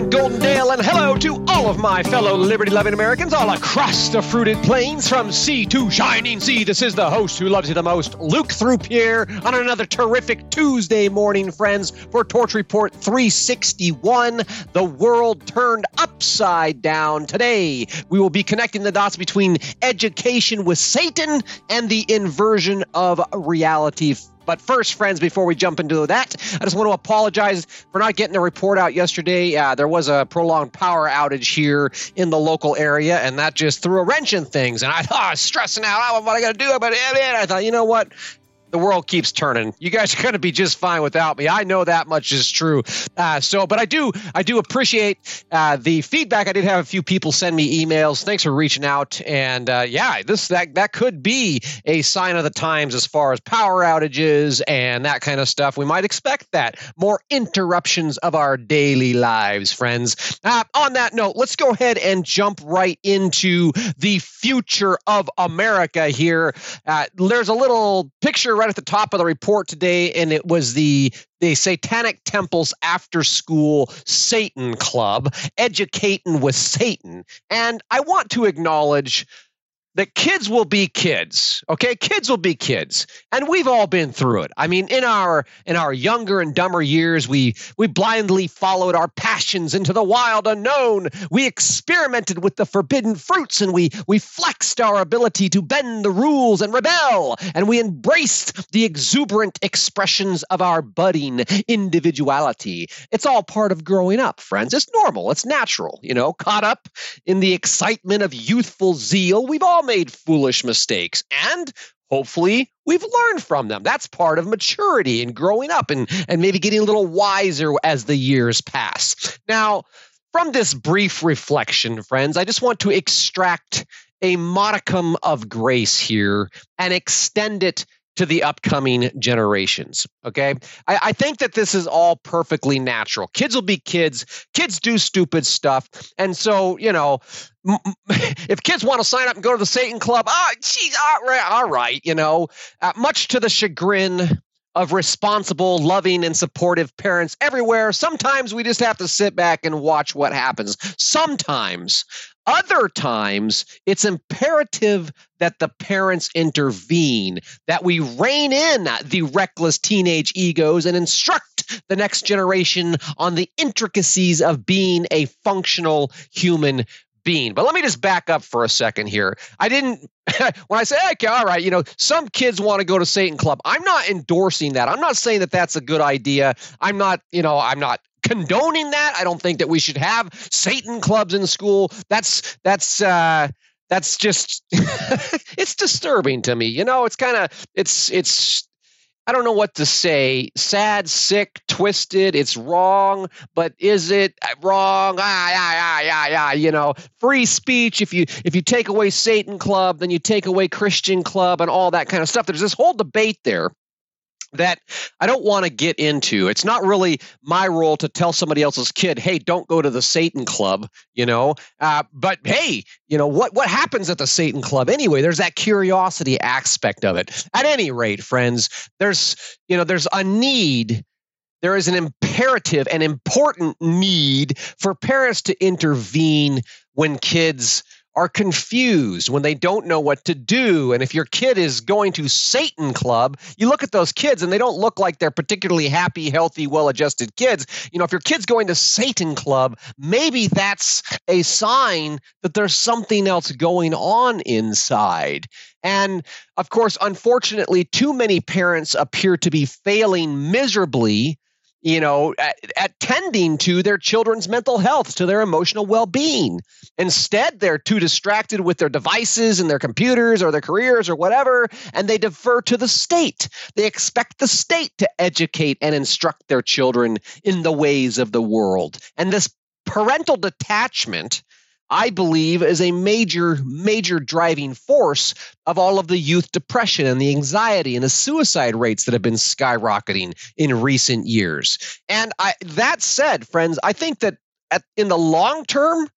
Golden Dale, and hello to all of my fellow liberty loving Americans all across the fruited plains from sea to shining sea. This is the host who loves you the most, Luke Through here, on another terrific Tuesday morning, friends, for Torch Report 361. The world turned upside down. Today, we will be connecting the dots between education with Satan and the inversion of reality but first, friends, before we jump into that, I just want to apologize for not getting a report out yesterday. Uh, there was a prolonged power outage here in the local area, and that just threw a wrench in things. And I thought, I was stressing out. Oh, what I got to do about it? I thought, you know what? The world keeps turning. You guys are going to be just fine without me. I know that much is true. Uh, so, but I do, I do appreciate uh, the feedback. I did have a few people send me emails. Thanks for reaching out. And uh, yeah, this that that could be a sign of the times as far as power outages and that kind of stuff. We might expect that more interruptions of our daily lives, friends. Uh, on that note, let's go ahead and jump right into the future of America here. Uh, there's a little picture right at the top of the report today, and it was the the Satanic Temple's after school Satan Club, educating with Satan. And I want to acknowledge that kids will be kids okay? Kids will be kids and we've all been through it. I mean in our in our younger and dumber years we we blindly followed our passions into the wild unknown. We experimented with the forbidden fruits and we we flexed our ability to bend the rules and rebel and we embraced the exuberant expressions of our budding individuality. It's all part of growing up friends. It's normal. It's natural you know caught up in the excitement of youthful zeal. We've all made foolish mistakes and hopefully we've learned from them. That's part of maturity and growing up and and maybe getting a little wiser as the years pass. Now from this brief reflection friends i just want to extract a modicum of grace here and extend it to the upcoming generations. Okay. I, I, think that this is all perfectly natural. Kids will be kids. Kids do stupid stuff. And so, you know, if kids want to sign up and go to the Satan Club, ah, geez, all right, all right, you know, uh, much to the chagrin of responsible, loving, and supportive parents everywhere. Sometimes we just have to sit back and watch what happens. Sometimes, other times, it's imperative that the parents intervene, that we rein in the reckless teenage egos and instruct the next generation on the intricacies of being a functional human being. But let me just back up for a second here. I didn't when I say, okay, all right, you know, some kids want to go to Satan Club. I'm not endorsing that. I'm not saying that that's a good idea. I'm not, you know, I'm not condoning that. I don't think that we should have Satan clubs in school. That's that's uh that's just it's disturbing to me. You know, it's kind of it's it's I don't know what to say. Sad, sick, twisted. It's wrong, but is it wrong? Ah, yeah, yeah, yeah, yeah. You know, free speech. If you if you take away Satan Club, then you take away Christian Club and all that kind of stuff. There's this whole debate there that I don't want to get into. It's not really my role to tell somebody else's kid, "Hey, don't go to the Satan Club," you know. Uh, but hey, you know what what happens at the Satan Club anyway? There's that curiosity aspect of it. At any rate, friends, there's you know there's a need. There is an imperative, an important need for parents to intervene when kids are confused when they don't know what to do. And if your kid is going to Satan Club, you look at those kids and they don't look like they're particularly happy, healthy, well adjusted kids. You know, if your kid's going to Satan Club, maybe that's a sign that there's something else going on inside. And of course, unfortunately, too many parents appear to be failing miserably you know, at, at, tending to their children's mental health, to their emotional well being. Instead, they're too distracted with their devices and their computers or their careers or whatever, and they defer to the state. They expect the state to educate and instruct their children in the ways of the world. And this parental detachment I believe is a major, major driving force of all of the youth depression and the anxiety and the suicide rates that have been skyrocketing in recent years. And I, that said, friends, I think that at, in the long term,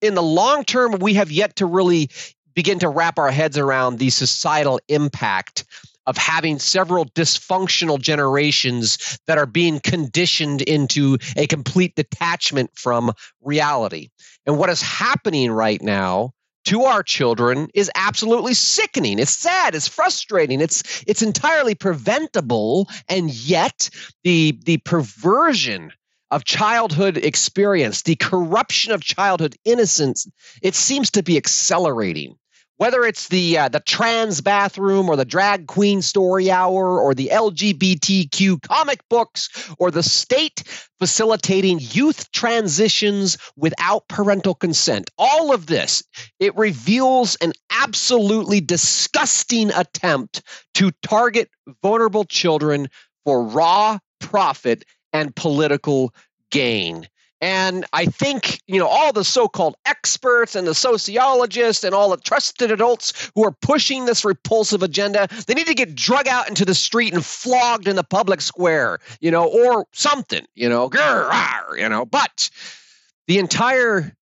in the long term, we have yet to really begin to wrap our heads around the societal impact of having several dysfunctional generations that are being conditioned into a complete detachment from reality. And what is happening right now to our children is absolutely sickening. It's sad, it's frustrating, it's it's entirely preventable and yet the the perversion of childhood experience, the corruption of childhood innocence, it seems to be accelerating whether it's the uh, the trans bathroom or the drag queen story hour or the LGBTQ comic books or the state facilitating youth transitions without parental consent. All of this it reveals an absolutely disgusting attempt to target vulnerable children for raw profit and political gain and I think, you know, all the so called experts and the sociologists and all the trusted adults who are pushing this repulsive agenda, they need to get drug out into the street and flogged in the public square, you know, or something, you know, grr, you know. But the entire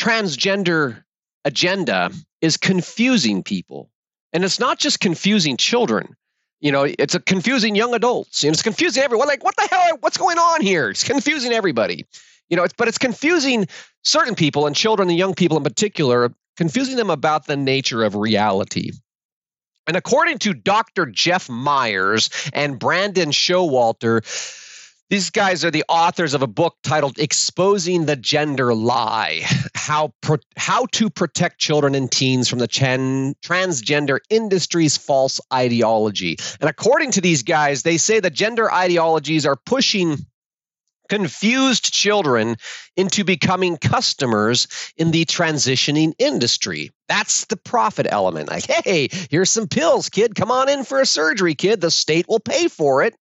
transgender agenda is confusing people. And it's not just confusing children. You know, it's a confusing young adults. And it's confusing everyone. Like, what the hell? What's going on here? It's confusing everybody. You know, it's but it's confusing certain people and children and young people in particular, confusing them about the nature of reality. And according to Dr. Jeff Myers and Brandon Showalter, these guys are the authors of a book titled Exposing the Gender Lie How, Pro- How to Protect Children and Teens from the Transgender Industry's False Ideology. And according to these guys, they say that gender ideologies are pushing confused children into becoming customers in the transitioning industry. That's the profit element. Like, hey, here's some pills, kid. Come on in for a surgery, kid. The state will pay for it.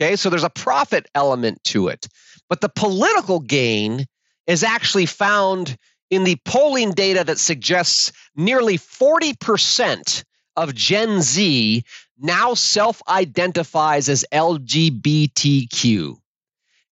Okay, so there's a profit element to it. But the political gain is actually found in the polling data that suggests nearly 40% of Gen Z now self identifies as LGBTQ.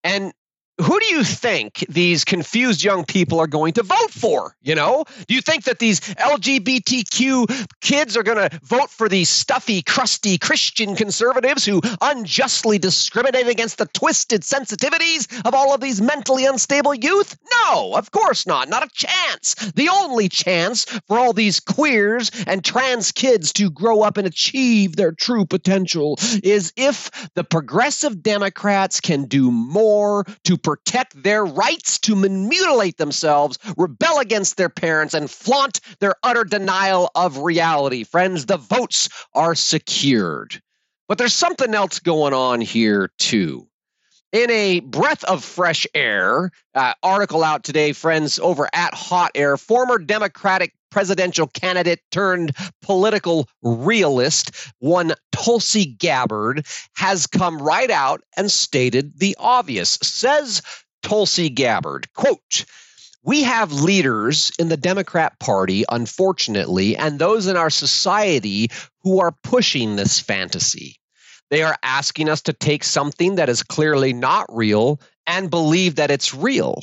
And who do you think these confused young people are going to vote for? You know, do you think that these LGBTQ kids are going to vote for these stuffy, crusty Christian conservatives who unjustly discriminate against the twisted sensitivities of all of these mentally unstable youth? No, of course not. Not a chance. The only chance for all these queers and trans kids to grow up and achieve their true potential is if the progressive Democrats can do more to protect their rights to mutilate themselves, rebel against their parents, and flaunt their utter denial of reality. Friends, the votes are secured. But there's something else going on here, too. In a breath of fresh air, uh, article out today, friends, over at Hot Air, former Democratic presidential candidate turned political realist, one Tulsi Gabbard, has come right out and stated the obvious. Says Tulsi Gabbard, quote, we have leaders in the Democrat Party, unfortunately, and those in our society who are pushing this fantasy. They are asking us to take something that is clearly not real and believe that it's real.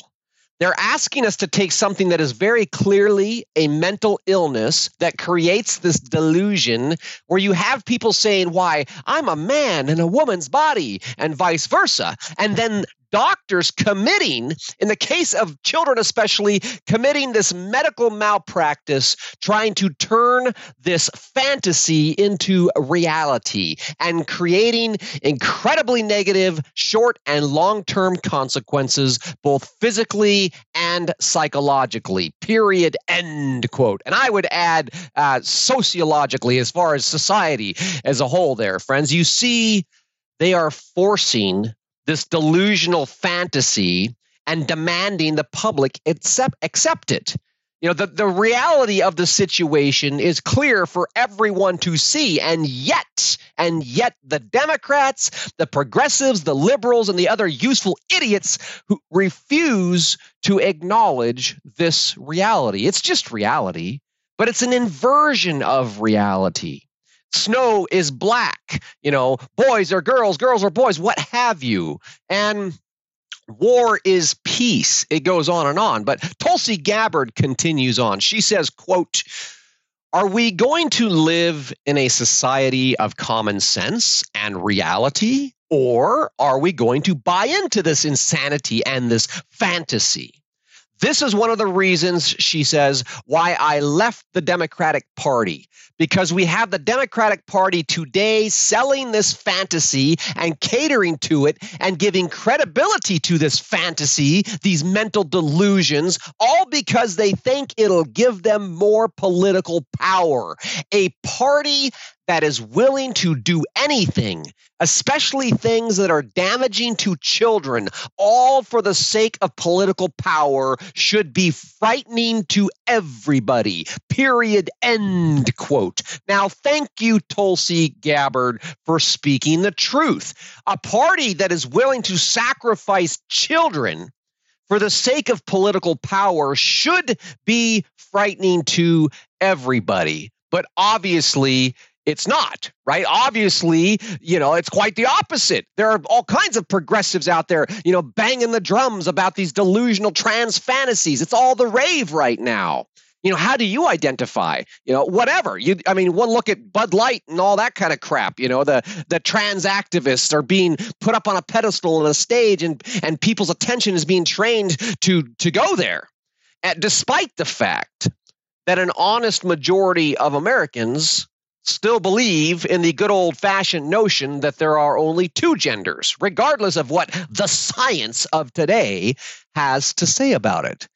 They're asking us to take something that is very clearly a mental illness that creates this delusion where you have people saying, Why, I'm a man in a woman's body, and vice versa. And then doctors committing, in the case of children especially, committing this medical malpractice, trying to turn this fantasy into reality and creating incredibly negative short and long term consequences, both physically and psychologically. Period. End quote. And I would add uh, sociologically, as far as society as a whole, there, friends. You see, they are forcing this delusional fantasy and demanding the public accept, accept it. You know, the, the reality of the situation is clear for everyone to see. And yet, and yet the Democrats, the progressives, the liberals, and the other useful idiots who refuse to acknowledge this reality. It's just reality, but it's an inversion of reality snow is black, you know, boys are girls, girls are boys, what have you. And war is peace. It goes on and on. But Tulsi Gabbard continues on. She says, quote, Are we going to live in a society of common sense and reality? Or are we going to buy into this insanity and this fantasy? This is one of the reasons, she says, why I left the Democratic Party. Because we have the Democratic Party today selling this fantasy and catering to it and giving credibility to this fantasy, these mental delusions, all because they think it'll give them more political power. A party that is willing to do anything, especially things that are damaging to children, all for the sake of political power, should be frightening to everybody. Period. End quote. Now, thank you, Tulsi Gabbard, for speaking the truth. A party that is willing to sacrifice children for the sake of political power should be frightening to everybody. But obviously, it's not, right? Obviously, you know, it's quite the opposite. There are all kinds of progressives out there, you know, banging the drums about these delusional trans fantasies. It's all the rave right now. You know, how do you identify? You know, whatever. You I mean, one look at Bud Light and all that kind of crap, you know, the the trans activists are being put up on a pedestal on a stage and and people's attention is being trained to to go there. And despite the fact that an honest majority of Americans still believe in the good old fashioned notion that there are only two genders, regardless of what the science of today has to say about it.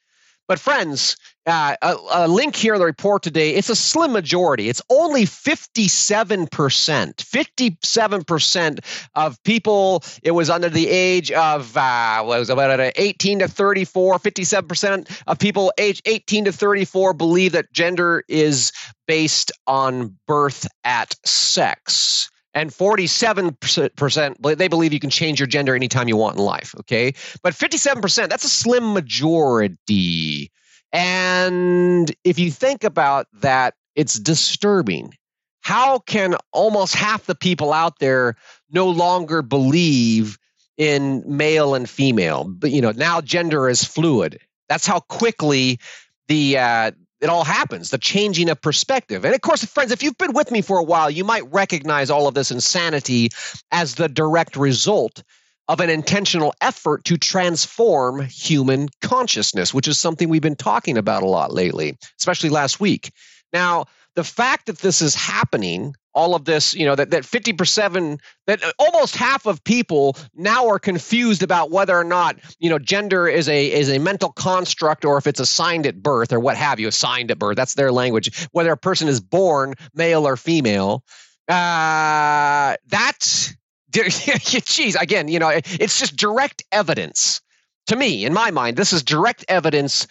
But, friends, uh, a, a, link here in the report today, it's a slim majority. It's only 57%. 57% of people, it was under the age of, uh, was about 18 to 34. 57% of people age 18 to 34 believe that gender is based on birth at sex and 47% they believe you can change your gender anytime you want in life okay? But 57% that's a slim majority. And if you think about that it's disturbing. How can almost half the people out there no longer believe in male and female? But you know now gender is fluid. That's how quickly the uh, it all happens the changing of perspective. And of course friends if you've been with me for a while you might recognize all of this insanity as the direct result of an intentional effort to transform human consciousness which is something we've been talking about a lot lately especially last week. Now the fact that this is happening all of this, you know, that, that 50%, that almost half of people now are confused about whether or not, you know, gender is a is a mental construct or if it's assigned at birth or what have you, assigned at birth. That's their language. Whether a person is born male or female. Uh, that's, geez, again, you know, it's just direct evidence to me, in my mind, this is direct evidence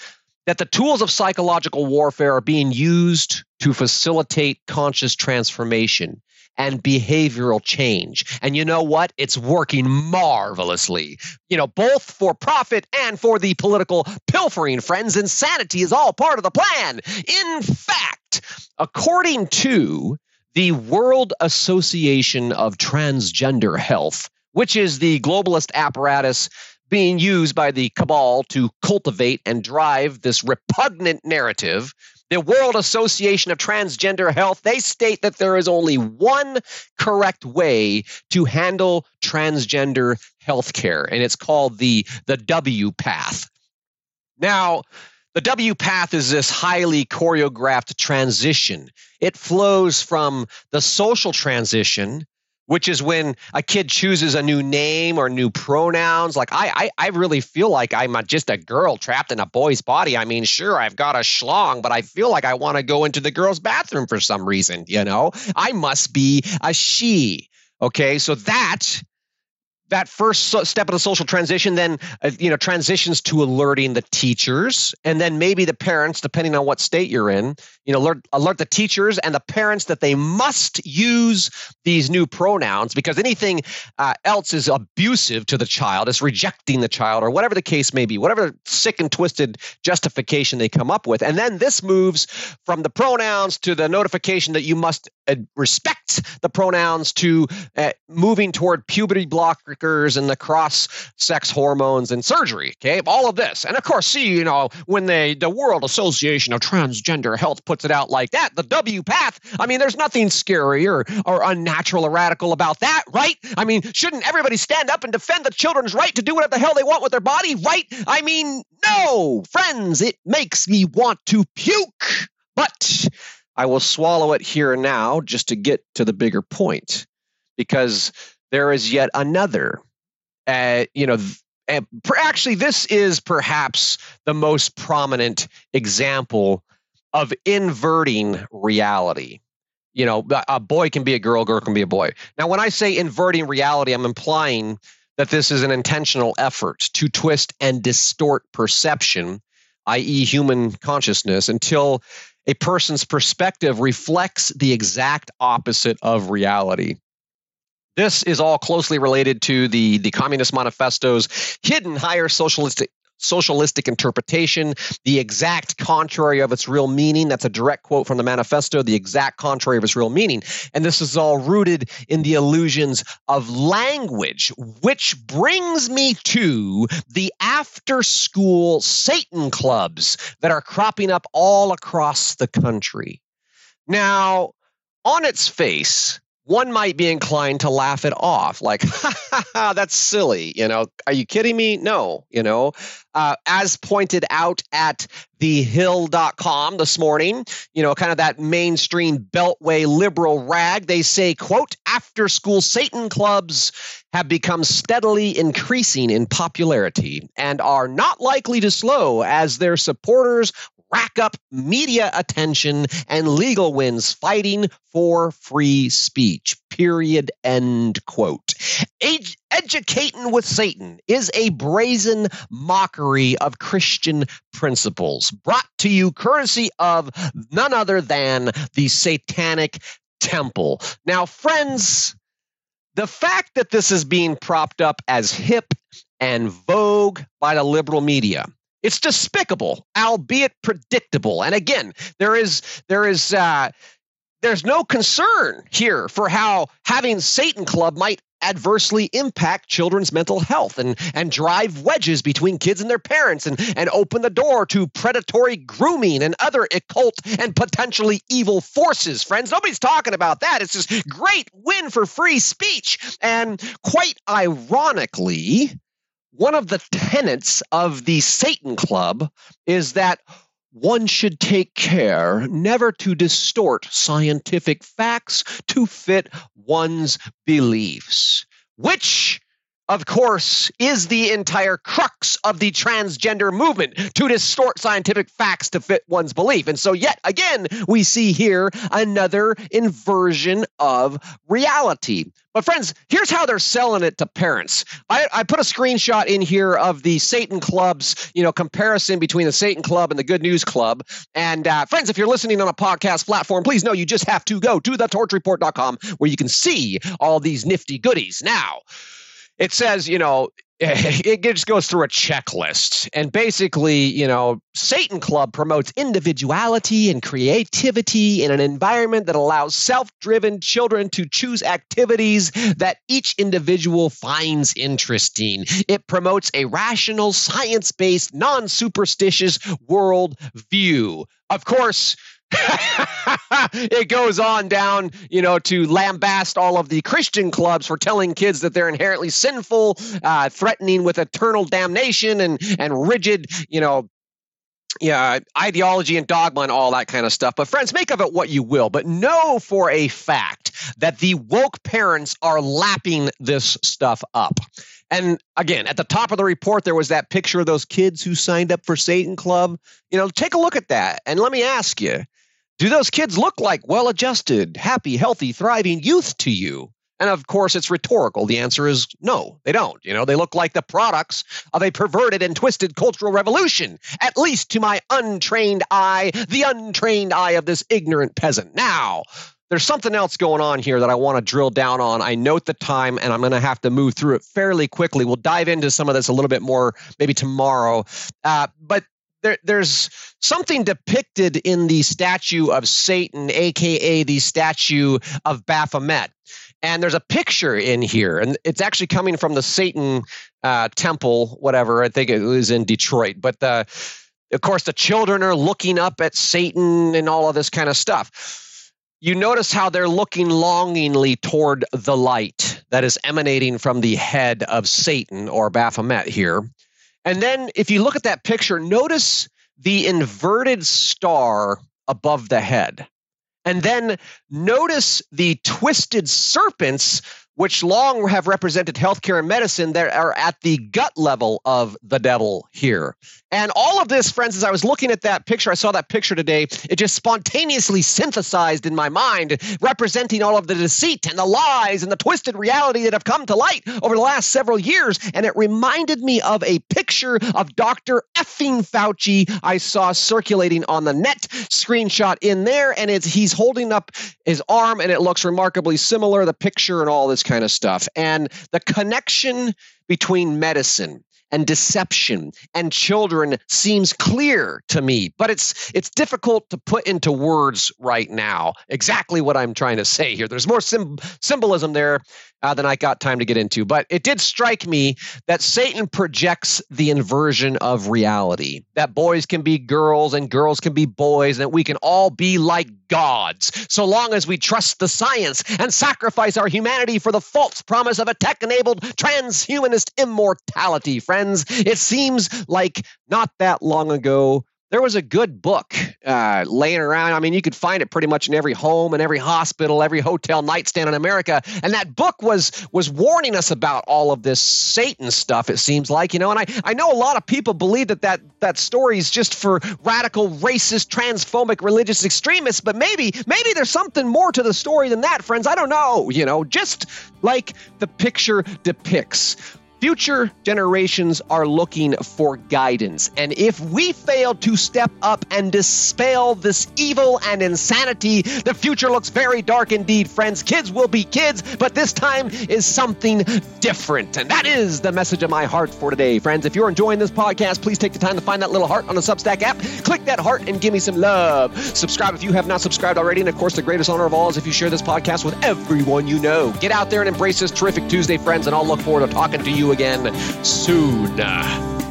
that the tools of psychological warfare are being used to facilitate conscious transformation and behavioral change. And you know what? It's working marvelously. You know, both for profit and for the political pilfering, friends. Insanity is all part of the plan. In fact, according to the World Association of Transgender Health, which is the globalist apparatus being used by the cabal to cultivate and drive this repugnant narrative. The World Association of Transgender Health, they state that there is only one correct way to handle transgender health care, and it's called the, the WPATH. Now, the WPATH is this highly choreographed transition. It flows from the social transition which is when a kid chooses a new name or new pronouns. Like I, I, I really feel like I'm a, just a girl trapped in a boy's body. I mean, sure, I've got a schlong, but I feel like I want to go into the girl's bathroom for some reason. You know, I must be a she. Okay, so that that first step of the social transition then uh, you know transitions to alerting the teachers. And then maybe the parents depending on what state you're in you know alert, alert the teachers and the parents that they must use these new pronouns because anything uh, else is abusive to the child is rejecting the child or whatever the case may be whatever sick and twisted justification they come up with. And then this moves from the pronouns to the notification that you must respects the pronouns to uh, moving toward puberty blockers and the cross sex hormones and surgery. Okay, all of this, and of course, see, you know, when the the World Association of Transgender Health puts it out like that, the WPATH. I mean, there's nothing scary or or unnatural or radical about that, right? I mean, shouldn't everybody stand up and defend the children's right to do whatever the hell they want with their body, right? I mean, no, friends, it makes me want to puke, but I will swallow it here and now just to get to the bigger point because there is yet another. Uh, you know, and actually, this is perhaps the most prominent example of inverting reality. You know, a boy can be a girl, girl can be a boy. Now, when I say inverting reality, I'm implying that this is an intentional effort to twist and distort perception, i.e., human consciousness, until a person's perspective reflects the exact opposite of reality. This is all closely related to the, the Communist Manifesto's hidden higher socialistic socialistic interpretation, the exact contrary of its real meaning. That's a direct quote from the manifesto, the exact contrary of its real meaning. And this is all rooted in the illusions of language, which brings me to the after school Satan clubs that are cropping up all across the country. Now, on its face, one might be inclined to laugh it off like ha, ha, ha, that's silly you know? Are you kidding me? No you know? Uh, as pointed out at thehill.com this morning you know kind of that mainstream beltway liberal rag they say quote after school satan clubs have become steadily increasing in popularity and are not likely to slow as their supporters rack up media attention and legal wins fighting for free speech. Period. End quote. Ed- educating with Satan is a brazen mockery of Christian principles, brought to you courtesy of none other than the Satanic Temple. Now, friends, the fact that this is being propped up as hip and vogue by the liberal media it's despicable, albeit predictable. And again, there is there is uh, there's no concern here for how having Satan Club might adversely impact children's mental health and, and drive wedges between kids and their parents and, and open the door to predatory grooming and other occult and potentially evil forces. Friends, nobody's talking about that. It's this great win for free speech. And quite ironically, one of the tenets of the Satan Club is that one should take care never to distort scientific facts to fit one's beliefs, which of course, is the entire crux of the transgender movement to distort scientific facts to fit one's belief. And so, yet again, we see here another inversion of reality. But, friends, here's how they're selling it to parents. I, I put a screenshot in here of the Satan Club's, you know, comparison between the Satan Club and the Good News Club. And, uh, friends, if you're listening on a podcast platform, please know you just have to go to thetorchreport.com where you can see all these nifty goodies. Now, it says, you know, it just goes through a checklist. And basically, you know, Satan Club promotes individuality and creativity in an environment that allows self driven children to choose activities that each individual finds interesting. It promotes a rational, science based, non superstitious world view. Of course, it goes on down, you know, to lambast all of the Christian clubs for telling kids that they're inherently sinful, uh, threatening with eternal damnation and and rigid, you know, yeah, ideology and dogma and all that kind of stuff. But friends, make of it what you will. But know for a fact that the woke parents are lapping this stuff up. And again, at the top of the report, there was that picture of those kids who signed up for Satan Club. You know, take a look at that. And let me ask you do those kids look like well adjusted, happy, healthy, thriving youth to you? And of course, it's rhetorical. The answer is no, they don't. You know, they look like the products of a perverted and twisted cultural revolution, at least to my untrained eye, the untrained eye of this ignorant peasant. Now, there's something else going on here that I want to drill down on. I note the time and I'm going to have to move through it fairly quickly. We'll dive into some of this a little bit more maybe tomorrow. Uh, but there, there's something depicted in the statue of Satan, aka the statue of Baphomet. And there's a picture in here, and it's actually coming from the Satan uh, temple, whatever. I think it was in Detroit. But the, of course, the children are looking up at Satan and all of this kind of stuff. You notice how they're looking longingly toward the light that is emanating from the head of Satan or Baphomet here. And then, if you look at that picture, notice the inverted star above the head. And then notice the twisted serpents which long have represented healthcare and medicine that are at the gut level of the devil here. And all of this, friends, as I was looking at that picture, I saw that picture today, it just spontaneously synthesized in my mind, representing all of the deceit and the lies and the twisted reality that have come to light over the last several years. And it reminded me of a picture of Dr. Effing Fauci I saw circulating on the net, screenshot in there, and it's he's holding up his arm, and it looks remarkably similar, the picture and all this kind of stuff. And the connection between medicine and deception and children seems clear to me but it's it's difficult to put into words right now exactly what i'm trying to say here there's more sim- symbolism there uh, than I got time to get into. But it did strike me that Satan projects the inversion of reality that boys can be girls and girls can be boys, and that we can all be like gods so long as we trust the science and sacrifice our humanity for the false promise of a tech enabled transhumanist immortality. Friends, it seems like not that long ago there was a good book uh, laying around. I mean, you could find it pretty much in every home and every hospital, every hotel nightstand in America. And that book was was warning us about all of this Satan stuff. It seems like you know, and I I know a lot of people believe that that that story is just for radical, racist, transphobic, religious extremists. But maybe maybe there's something more to the story than that, friends. I don't know. You know, just like the picture depicts. Future generations are looking for guidance. And if we fail to step up and dispel this evil and insanity, the future looks very dark indeed, friends. Kids will be kids, but this time is something different. And that is the message of my heart for today, friends. If you're enjoying this podcast, please take the time to find that little heart on the Substack app. Click that heart and give me some love. Subscribe if you have not subscribed already. And of course, the greatest honor of all is if you share this podcast with everyone you know. Get out there and embrace this terrific Tuesday, friends, and I'll look forward to talking to you again soon.